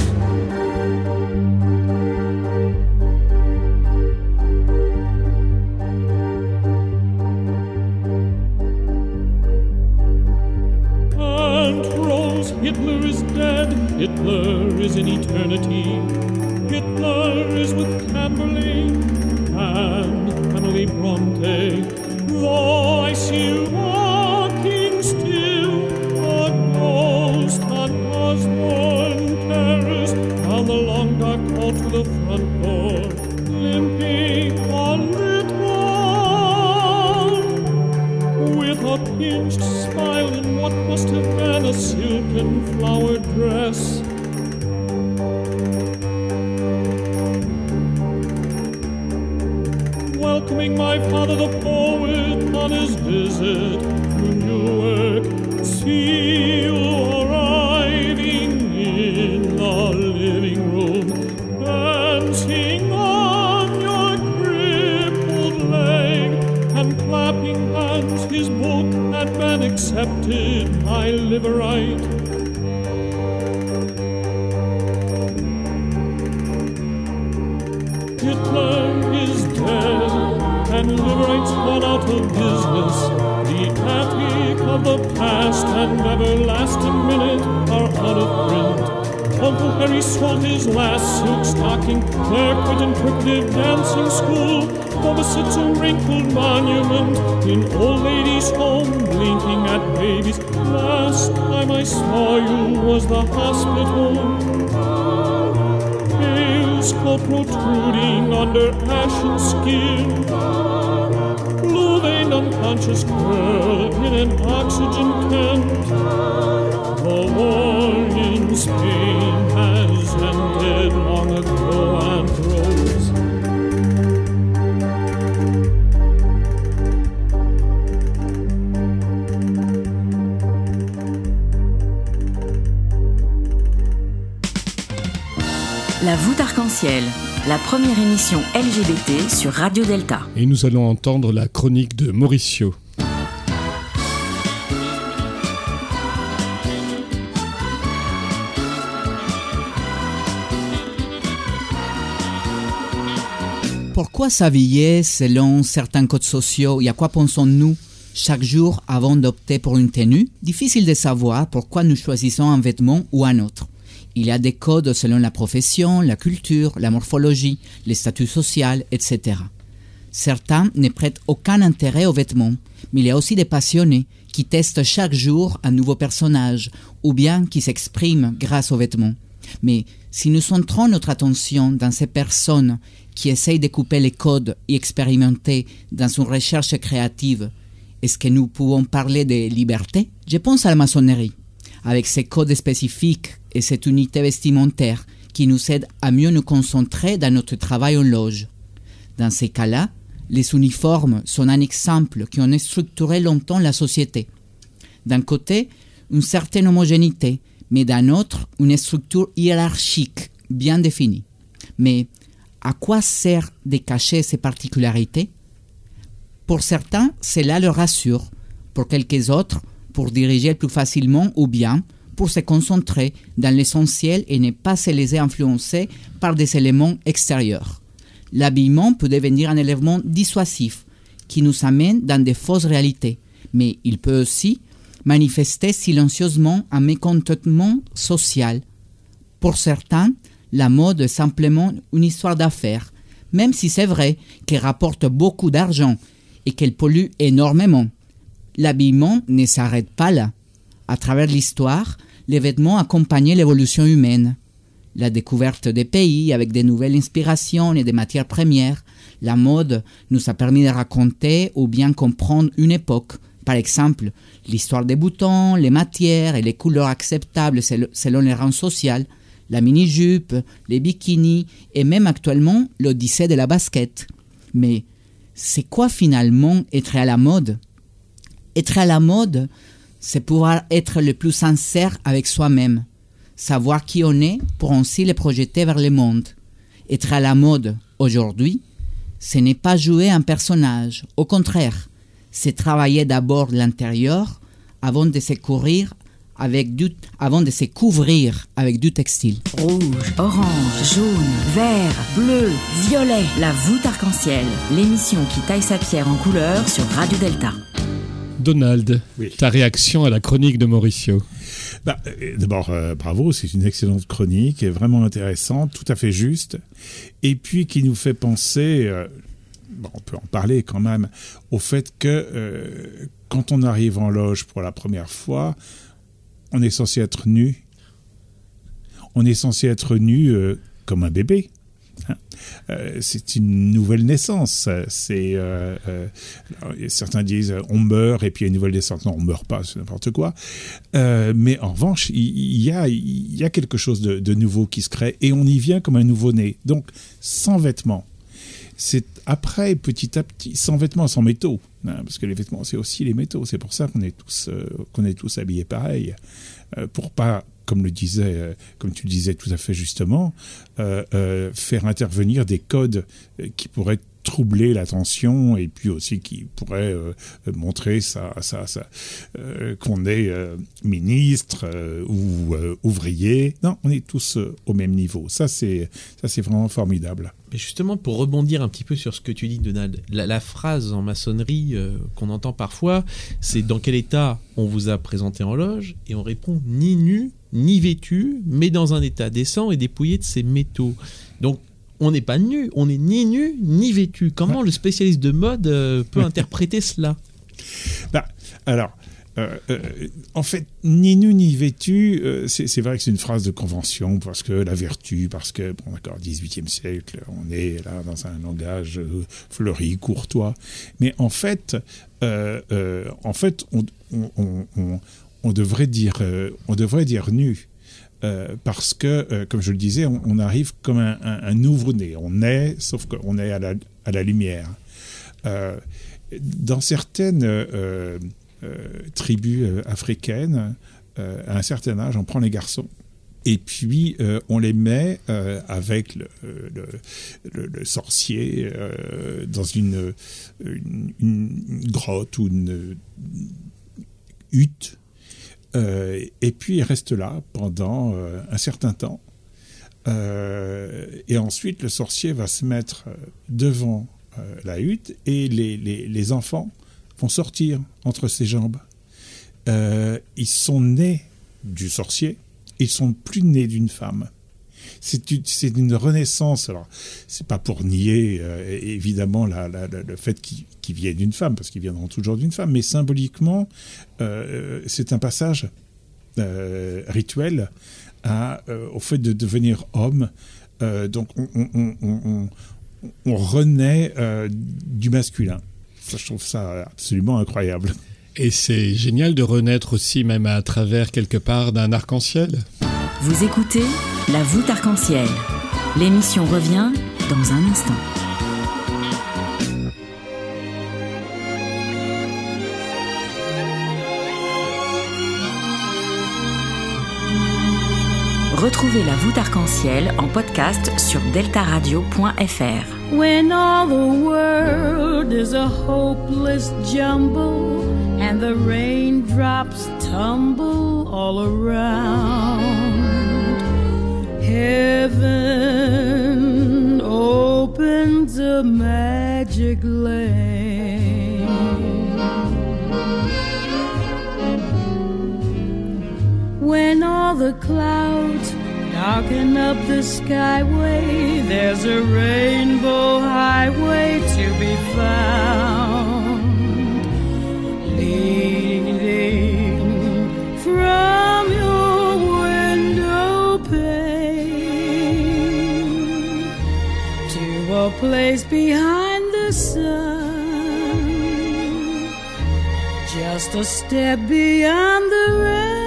Skull protruding under ashen skin. Blue veined unconscious girl in an oxygen tent. The war in Spain has ended long ago, la première émission LGBT sur Radio Delta. Et nous allons entendre la chronique de Mauricio. Pourquoi s'habiller selon certains codes sociaux et à quoi pensons-nous chaque jour avant d'opter pour une tenue? Difficile de savoir pourquoi nous choisissons un vêtement ou un autre. Il y a des codes selon la profession, la culture, la morphologie, les statuts sociaux, etc. Certains ne prêtent aucun intérêt aux vêtements, mais il y a aussi des passionnés qui testent chaque jour un nouveau personnage ou bien qui s'expriment grâce aux vêtements. Mais si nous centrons notre attention dans ces personnes qui essayent de couper les codes et expérimenter dans une recherche créative, est-ce que nous pouvons parler de liberté Je pense à la maçonnerie, avec ses codes spécifiques et cette unité vestimentaire qui nous aide à mieux nous concentrer dans notre travail en loge. Dans ces cas-là, les uniformes sont un exemple qui ont structuré longtemps la société. D'un côté, une certaine homogénéité, mais d'un autre, une structure hiérarchique bien définie. Mais à quoi sert de cacher ces particularités? Pour certains, cela leur rassure. Pour quelques autres, pour diriger plus facilement ou bien pour se concentrer dans l'essentiel et ne pas se laisser influencer par des éléments extérieurs. L'habillement peut devenir un élément dissuasif qui nous amène dans de fausses réalités, mais il peut aussi manifester silencieusement un mécontentement social. Pour certains, la mode est simplement une histoire d'affaires, même si c'est vrai qu'elle rapporte beaucoup d'argent et qu'elle pollue énormément. L'habillement ne s'arrête pas là. À travers l'histoire, les vêtements accompagnaient l'évolution humaine. la découverte des pays avec des nouvelles inspirations et des matières premières. La mode nous a permis de raconter ou bien comprendre une époque. Par exemple, l'histoire des boutons, les matières et les couleurs acceptables sel- selon les rangs sociaux, la mini-jupe, les bikinis et même actuellement l'odyssée de la basket. Mais c'est quoi finalement être à la mode? Être à la mode, c'est pouvoir être le plus sincère avec soi-même, savoir qui on est pour ainsi le projeter vers le monde. Être à la mode aujourd'hui, ce n'est pas jouer un personnage, au contraire, c'est travailler d'abord l'intérieur avant de se avec du, avant de se couvrir avec du textile. Rouge, orange, jaune, vert, bleu, violet. La voûte arc-en-ciel. L'émission qui taille sa pierre en couleur sur Radio Delta. Donald, Oui. ta réaction à la chronique de Mauricio. Bah, euh, D'abord, euh, bravo, c'est une excellente chronique, et vraiment intéressante, tout à fait juste, et puis qui nous fait penser, euh, bon, on peut en parler quand même, au fait que euh, quand on arrive en loge pour la première fois, on est censé être nu. On est censé être nu comme un bébé. Euh, c'est une nouvelle naissance. Euh, euh, certains disent on meurt et puis une nouvelle naissance. Non, on meurt pas, c'est n'importe quoi. Mais en revanche, il y, a, quelque chose de, nouveau qui se crée et on y vient comme un nouveau-né. Donc, sans vêtements. C'est après, petit à petit, sans vêtements, sans métaux. hein, parce que les vêtements, c'est aussi les métaux. C'est pour ça qu'on est tous, habillés pareil. Pour pas, comme le disait, euh, comme tu le disais tout à fait justement, euh, euh, faire intervenir des codes qui pourraient troubler l'attention et puis aussi qui pourraient montrer ça, ça, ça, qu'on est ministre ou ouvrier. Non, on est tous au même niveau. Ça, c'est ça, c'est vraiment formidable. Mais justement, pour rebondir un petit peu sur ce que tu dis, Donald, la, phrase en maçonnerie qu'on entend parfois, c'est dans quel état on vous a présenté en loge Et on répond ni nu, ni vêtu, mais dans un état décent et dépouillé de ses métaux. Donc, on n'est pas nu, on n'est ni nu, ni vêtu. Comment le spécialiste de mode euh, peut interpréter cela? Bah, alors, euh, euh, en fait, ni nu ni vêtu, euh, c'est vrai que c'est une phrase de convention parce que la vertu, parce que, bon, d'accord, 18e siècle, on est là dans un langage fleuri, courtois. Mais en fait, en fait, on, on, on- on- devrait dire, euh, on devrait dire nu. Euh, parce que, euh, comme je le disais, on, arrive comme un, un nouveau-né. On est, sauf qu'on est à la, lumière. Dans certaines tribus africaines, à un certain âge, on prend les garçons et puis on les met avec le, sorcier dans une grotte ou une hutte. Euh, et puis ils restent là pendant euh, un certain temps. Euh, et ensuite, le sorcier va se mettre devant la hutte et les, les- les enfants vont sortir entre ses jambes. Ils sont nés du sorcier, ils sont plus nés d'une femme. C'est une, renaissance. Alors, c'est pas pour nier euh, évidemment le fait qu'ils qu'ils viennent d'une femme, parce qu'ils viendront toujours d'une femme, mais symboliquement, euh, c'est un passage euh, rituel au fait de devenir homme. Donc, on, renaît du masculin. Je trouve ça absolument incroyable. Et c'est génial de renaître aussi, même à travers quelque part d'un arc-en-ciel. Vous écoutez La voûte arc-en-ciel. L'émission revient dans un instant. Retrouvez la voûte arc-en-ciel en podcast sur deltaradio.fr. When all the world is a hopeless jumble and the raindrops tumble all around, heaven opens a magic lane. When all the clouds darken up the skyway, there's a rainbow highway to be found. No place behind the sun, just a step beyond the rain.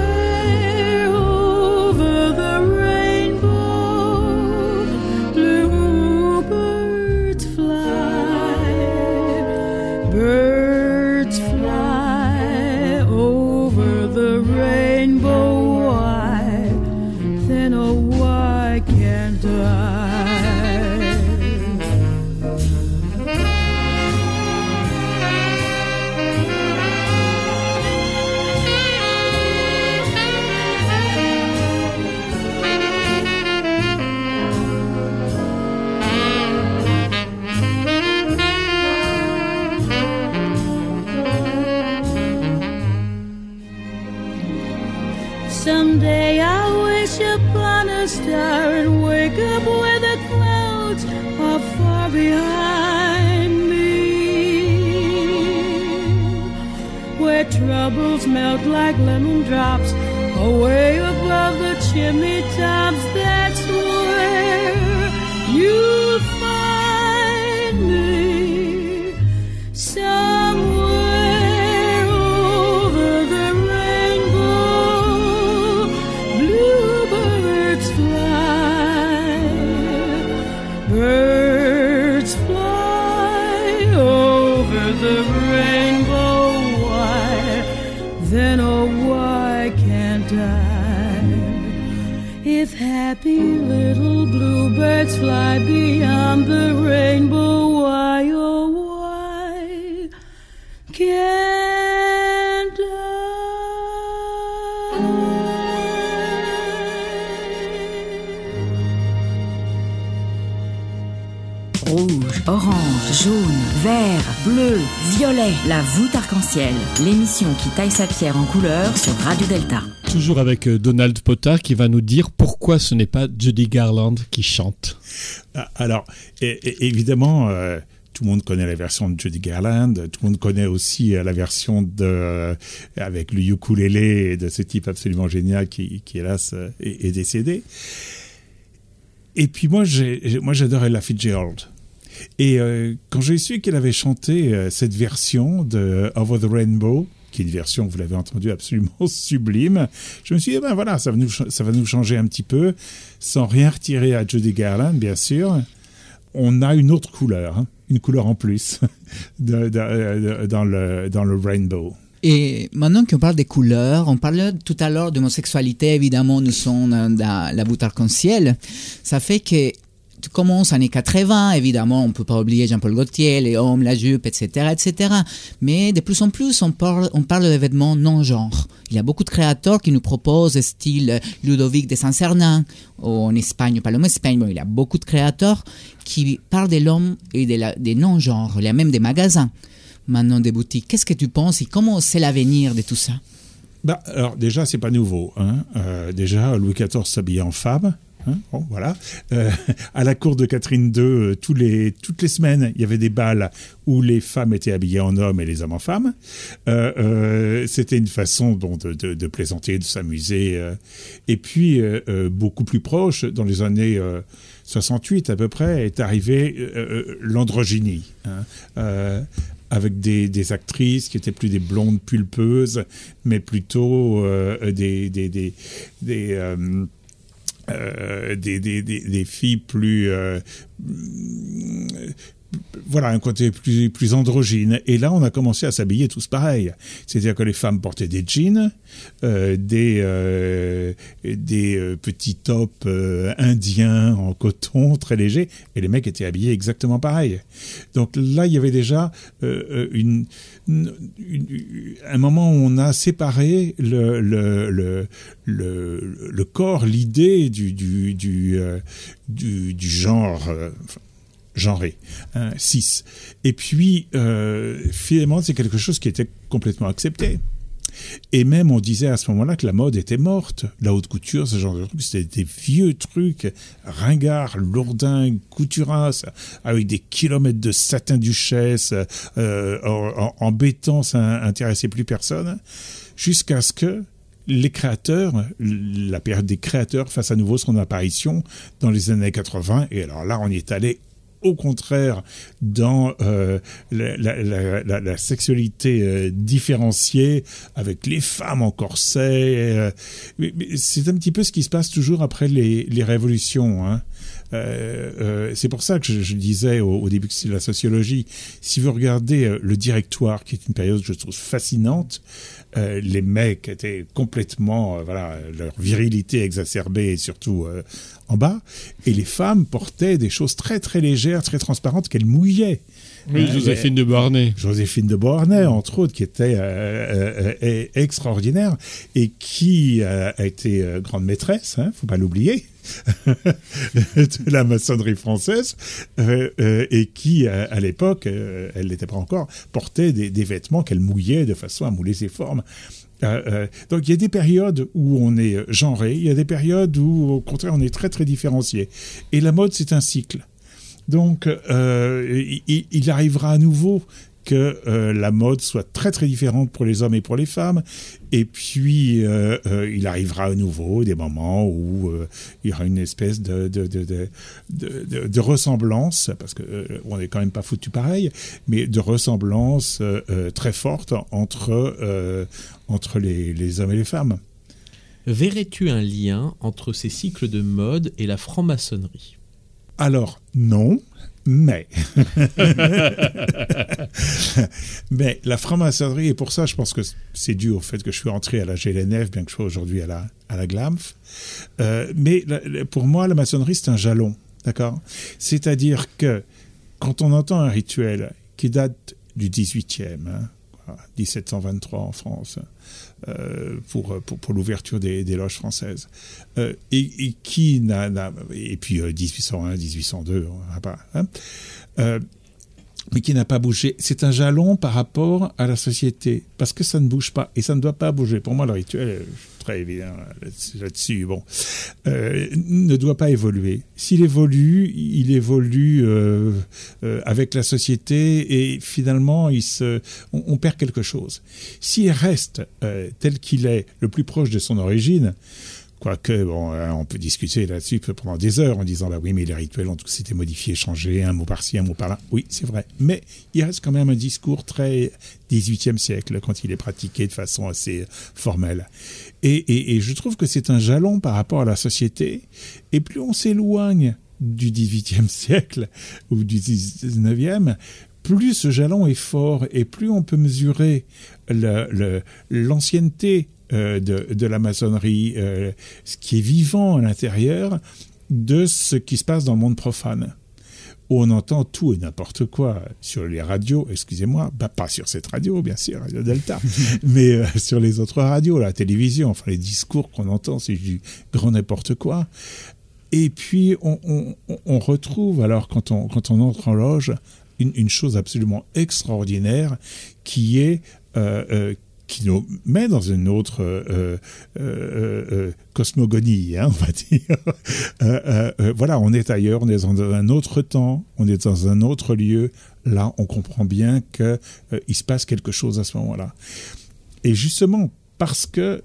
L'émission qui taille sa pierre en couleur sur Radio Delta. Toujours avec euh, Donald Potter qui va nous dire pourquoi ce n'est pas Judy Garland qui chante. Ah, Alors, évidemment, euh, tout le monde connaît la version de Judy Garland, tout le monde connaît aussi euh, la version de euh, avec le ukulélé de ce type absolument génial qui, qui hélas euh, est, est décédé. Et puis moi, j'ai, moi, j'adore Ella Fitzgerald. Et euh, quand j'ai su qu'elle avait chanté euh, cette version de Over the Rainbow, qui est une version, vous l'avez entendu, absolument sublime, je me suis dit, eh ben voilà, ça va, nous, ça va nous changer un petit peu, sans rien retirer à Judy Garland, bien sûr. On a une autre couleur, hein, une couleur en plus de- dans, le, dans le rainbow. Et maintenant qu'on parle des couleurs, on parlait tout à l'heure d'homosexualité, évidemment, nous sommes dans la voûte arc-en-ciel. Ça fait que tu commences années 80, évidemment, on peut pas oublier Jean-Paul Gaultier, les hommes, la jupe, etc., etc. Mais de plus en plus, on parle, on parle de vêtements non-genre. Il y a beaucoup de créateurs qui nous proposent, style Ludovic de Saint-Cernin, en Espagne, pas en Espagne, bon, il y a beaucoup de créateurs qui parlent de l'homme et de la- des non-genres. Il y a même des magasins maintenant des boutiques. Qu'est-ce que tu penses et comment c'est l'avenir de tout ça? Bah, alors déjà, c'est pas nouveau. Hein. Euh, déjà, Louis XIV s'habillait en femme. Hein, voilà. Euh, à la cour de Catherine II, euh, toutes les semaines, il y avait des balles où les femmes étaient habillées en hommes et les hommes en femmes. Euh, C'était une façon de, plaisanter, de s'amuser. Et puis, beaucoup plus proche, dans les années euh, 68 à peu près, est arrivée l'androgynie. hein. Avec des, actrices qui étaient plus des blondes pulpeuses, mais plutôt des, des, euh, euh, des, des, des, filles plus... voilà, un côté plus, plus androgyne. Et là, on a commencé à s'habiller tous pareil. C'est-à-dire que les femmes portaient des jeans, euh, des, euh, des euh, petits tops indiens en coton très légers, et les mecs étaient habillés exactement pareil. Donc là, il y avait déjà un moment où on a séparé le, le, le, le, corps, l'idée du, du, du, genre. Genré, hein, cis. Et puis, euh, finalement, c'est quelque chose qui était complètement accepté. Et même, on disait à ce moment-là que la mode était morte. La haute couture, ce genre de trucs, c'était des vieux trucs, ringards, lourdins, couturas, avec des kilomètres de satin duchesse, euh, ça intéressait plus personne, jusqu'à ce que les créateurs, la période des créateurs fasse à nouveau son apparition dans les années 80. Et alors là, on y est allé au contraire dans euh, la, sexualité euh, différenciée avec les femmes en corset. euh, c'est un petit peu ce qui se passe toujours après les, révolutions. hein. C'est pour ça que je, disais au, début que c'est la sociologie. Si vous regardez le directoire, qui est une période que je trouve fascinante, euh, les mecs étaient complètement, euh, voilà, leur virilité exacerbée, surtout euh, en bas, et les femmes portaient des choses très très légères, très transparentes qu'elles mouillaient. Oui, Hein, Joséphine de Beauharnais. Joséphine de Beauharnais, entre autres, qui était euh, euh, euh, extraordinaire et qui euh, a été euh, grande maîtresse, hein, faut pas l'oublier, de la maçonnerie française, euh, euh, et qui, à l'époque, euh, elle n'était pas encore, portait des, vêtements qu'elle mouillait de façon à mouler ses formes. Donc il y a des périodes où on est genré, il y a des périodes où au contraire on est très très différencié. Et la mode c'est un cycle. Donc, il arrivera à nouveau que euh, la mode soit très très différente pour les hommes et pour les femmes. Et puis, euh, euh, il arrivera à nouveau des moments où il y aura une espèce de, de, de, de, ressemblance, parce que euh, on n'est quand même pas foutu pareil, mais de ressemblance très forte entre, entre les, les hommes et les femmes. Verrais-tu un lien entre ces cycles de mode et la franc-maçonnerie? Alors, non, mais. mais la franc-maçonnerie, et pour ça, je pense que c'est dû au fait que je suis entré à la GLNF, bien que je sois aujourd'hui à la, à la GLAMF. Euh, mais pour moi, la maçonnerie, c'est un jalon. D'accord? C'est-à-dire que quand on entend un rituel qui date du 18e, hein, quoi, 1723 en France, pour, pour, pour l'ouverture des, des loges françaises, euh, et, qui n'a, et puis euh, 1801, 1802, on pas, hein, euh, mais qui n'a pas bougé. C'est un jalon par rapport à la société, parce que ça ne bouge pas, et ça ne doit pas bouger. Pour moi, le rituel, très évident là-dessus, bon, euh, ne doit pas évoluer. S'il évolue, il évolue euh, euh, avec la société, et finalement, il se, on, perd quelque chose. S'il reste tel qu'il est, le plus proche de son origine, Quoique, bon, hein, on peut discuter là-dessus pendant des heures en disant, bah oui, mais les rituels ont tous été modifiés, changés, un mot par-ci, un mot par-là. Oui, c'est vrai. Mais il reste quand même un discours très 18e siècle quand il est pratiqué de façon assez formelle. Et, et- et je trouve que c'est un jalon par rapport à la société. Et plus on s'éloigne du 18e siècle ou du 19e, plus ce jalon est fort et plus on peut mesurer l'ancienneté euh, de, de la maçonnerie, euh, ce qui est vivant à l'intérieur de ce qui se passe dans le monde profane où on entend tout et n'importe quoi sur les radios, excusez-moi, bah, pas sur cette radio, bien sûr, Radio Delta, mais euh, sur les autres radios, la télévision, enfin les discours qu'on entend, c'est du grand n'importe quoi. Et puis, on, on- on retrouve, alors, quand on, quand on entre en loge, une, une chose absolument extraordinaire qui est, euh, euh, qui nous met dans une autre euh, euh, euh, cosmogonie, hein, on va dire. Voilà, on est ailleurs, on est dans un autre temps, on est dans un autre lieu. Là, on comprend bien que euh, il se passe quelque chose à ce moment-là. Et justement, parce que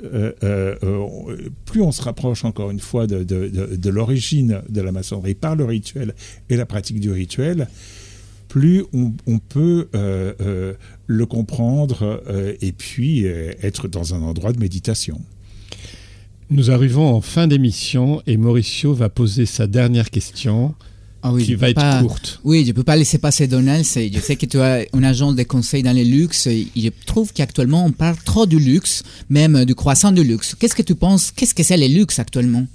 plus on se rapproche encore une fois de l'origine de la maçonnerie par le rituel et la pratique du rituel, plus on, on peut euh, euh, le comprendre euh, et puis euh, être dans un endroit de méditation. Nous arrivons en fin d'émission et Mauricio va poser sa dernière question Ah oui, qui va être pas- courte. Oui, je ne peux pas laisser passer Donald. c'est- Je sais que tu as un agent de conseil dans les luxe. et Je trouve qu'actuellement, on parle trop du luxe, même du croissant du luxe. Qu'est-ce que tu penses? Qu'est-ce que c'est les luxe actuellement?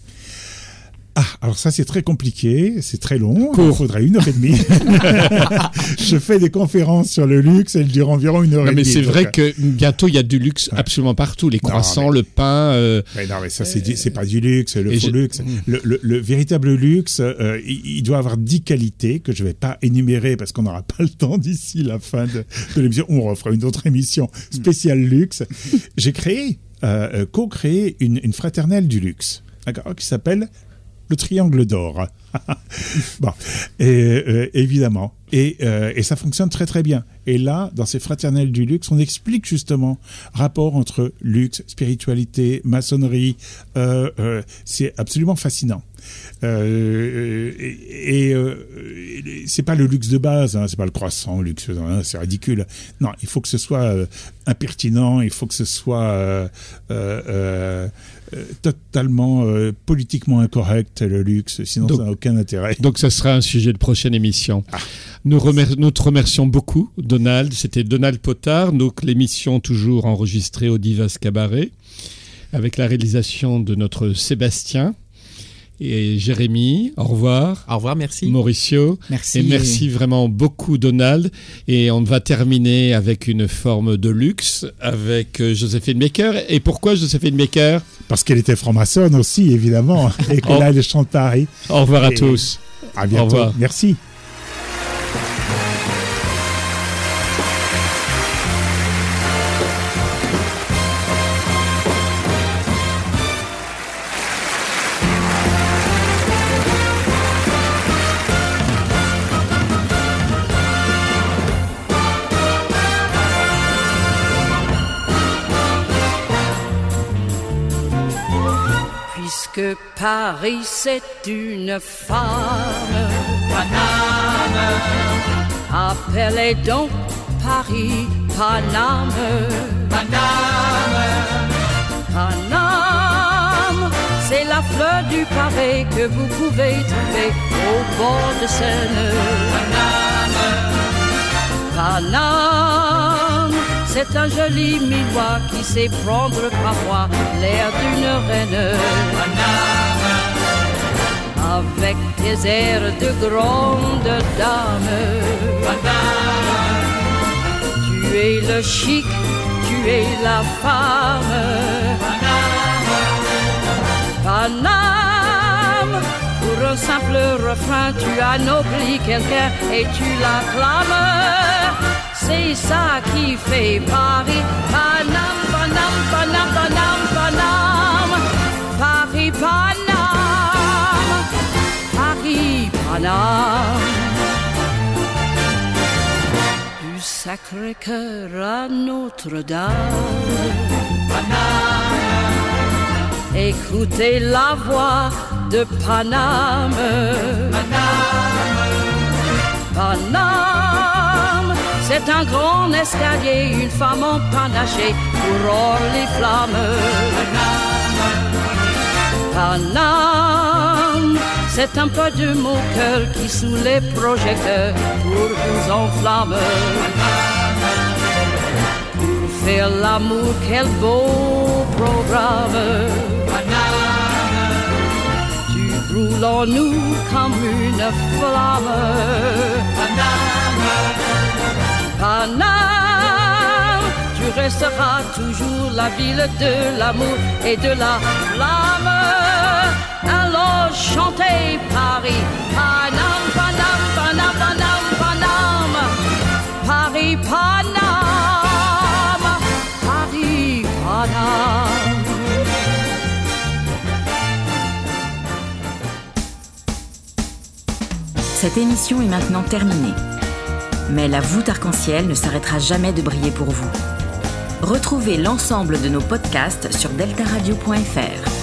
Ah, alors ça c'est très compliqué, c'est très long, il faudrait une heure et demie. je fais des conférences sur le luxe, elles durent environ une heure Non, et mais demie. c'est donc, vrai euh, que bientôt il y a du luxe absolument partout. Les Non, croissants, mais- le pain. euh, Mais non, mais ça, c'est c'est pas du luxe, le Et faux je- luxe. Le, le- le véritable luxe, euh, il, il doit avoir dix qualités que je vais pas énumérer parce qu'on n'aura pas le temps d'ici la fin de, de l'émission. On refera une autre émission spéciale luxe. J'ai créé, euh, euh, co-créé une, une fraternelle du luxe, qui s'appelle le Triangle d'or. bon, euh, évidemment. Et, euh, et ça fonctionne très très bien. Et là, dans ces fraternelles du luxe, on explique justement rapport entre luxe, spiritualité, maçonnerie. Euh, euh, c'est absolument fascinant. Euh, et et, c'est pas le luxe de base, hein, c'est pas le croissant luxe, hein, c'est ridicule. Non, il faut que ce soit impertinent, il faut que ce soit totalement euh, politiquement incorrect le luxe, sinon Donc- ça n'a aucun intérêt. Donc, ça sera un sujet de prochaine émission. Ah. Nous, remer- nous te remercions beaucoup, Donald. C'était Donald Potard. Donc, l'émission toujours enregistrée au Divas Cabaret, avec la réalisation de notre Sébastien et Jérémy. Au revoir. Au revoir, merci. Mauricio. Merci. Et merci vraiment beaucoup, Donald. Et on va terminer avec une forme de luxe avec euh, Joséphine Baker. Et pourquoi Joséphine Baker? Parce qu'elle était franc-maçonne aussi, évidemment, et que Oh. là, elle chante Paris. Au revoir à Et- tous. À bientôt. revoir. Merci. Paris c'est une femme, Paname, appelez donc Paris Paname, Paname, Paname, c'est la fleur du pavé que vous pouvez trouver au bord de Seine. Paname, Paname, c'est un joli miroir qui sait prendre parfois l'air d'une reine. Avec des airs de grande dame. Tu es le chic, tu es la femme. Paname, pour un simple refrain, tu anoblis quelqu'un et tu l'acclames. C'est ça qui fait Paris. Paname, Paname, Paname, Paname, Paname. Paris, Paname. Paris, Paname. Du Sacré-Cœur à Notre-Dame. Écoutez la voix de Paname. Paname, c'est un grand escalier, une femme en panaché pour les flammes. Paname, c'est un peu de mon cœur qui sous les projecteurs pour vous enflamme. Pour faire l'amour, quel beau programme. Tu brûles en nous comme une flamme. Havana. Tu resteras toujours la ville de l'amour et de la flamme. Alors chantez Paris, Panam, Panam, Panam, Panam, Panam. Paris, Panam, Paris, Panam. Cette émission est maintenant terminée. Mais la voûte arc-en-ciel ne s'arrêtera jamais de briller pour vous. Retrouvez l'ensemble de nos podcasts sur deltaradio.fr.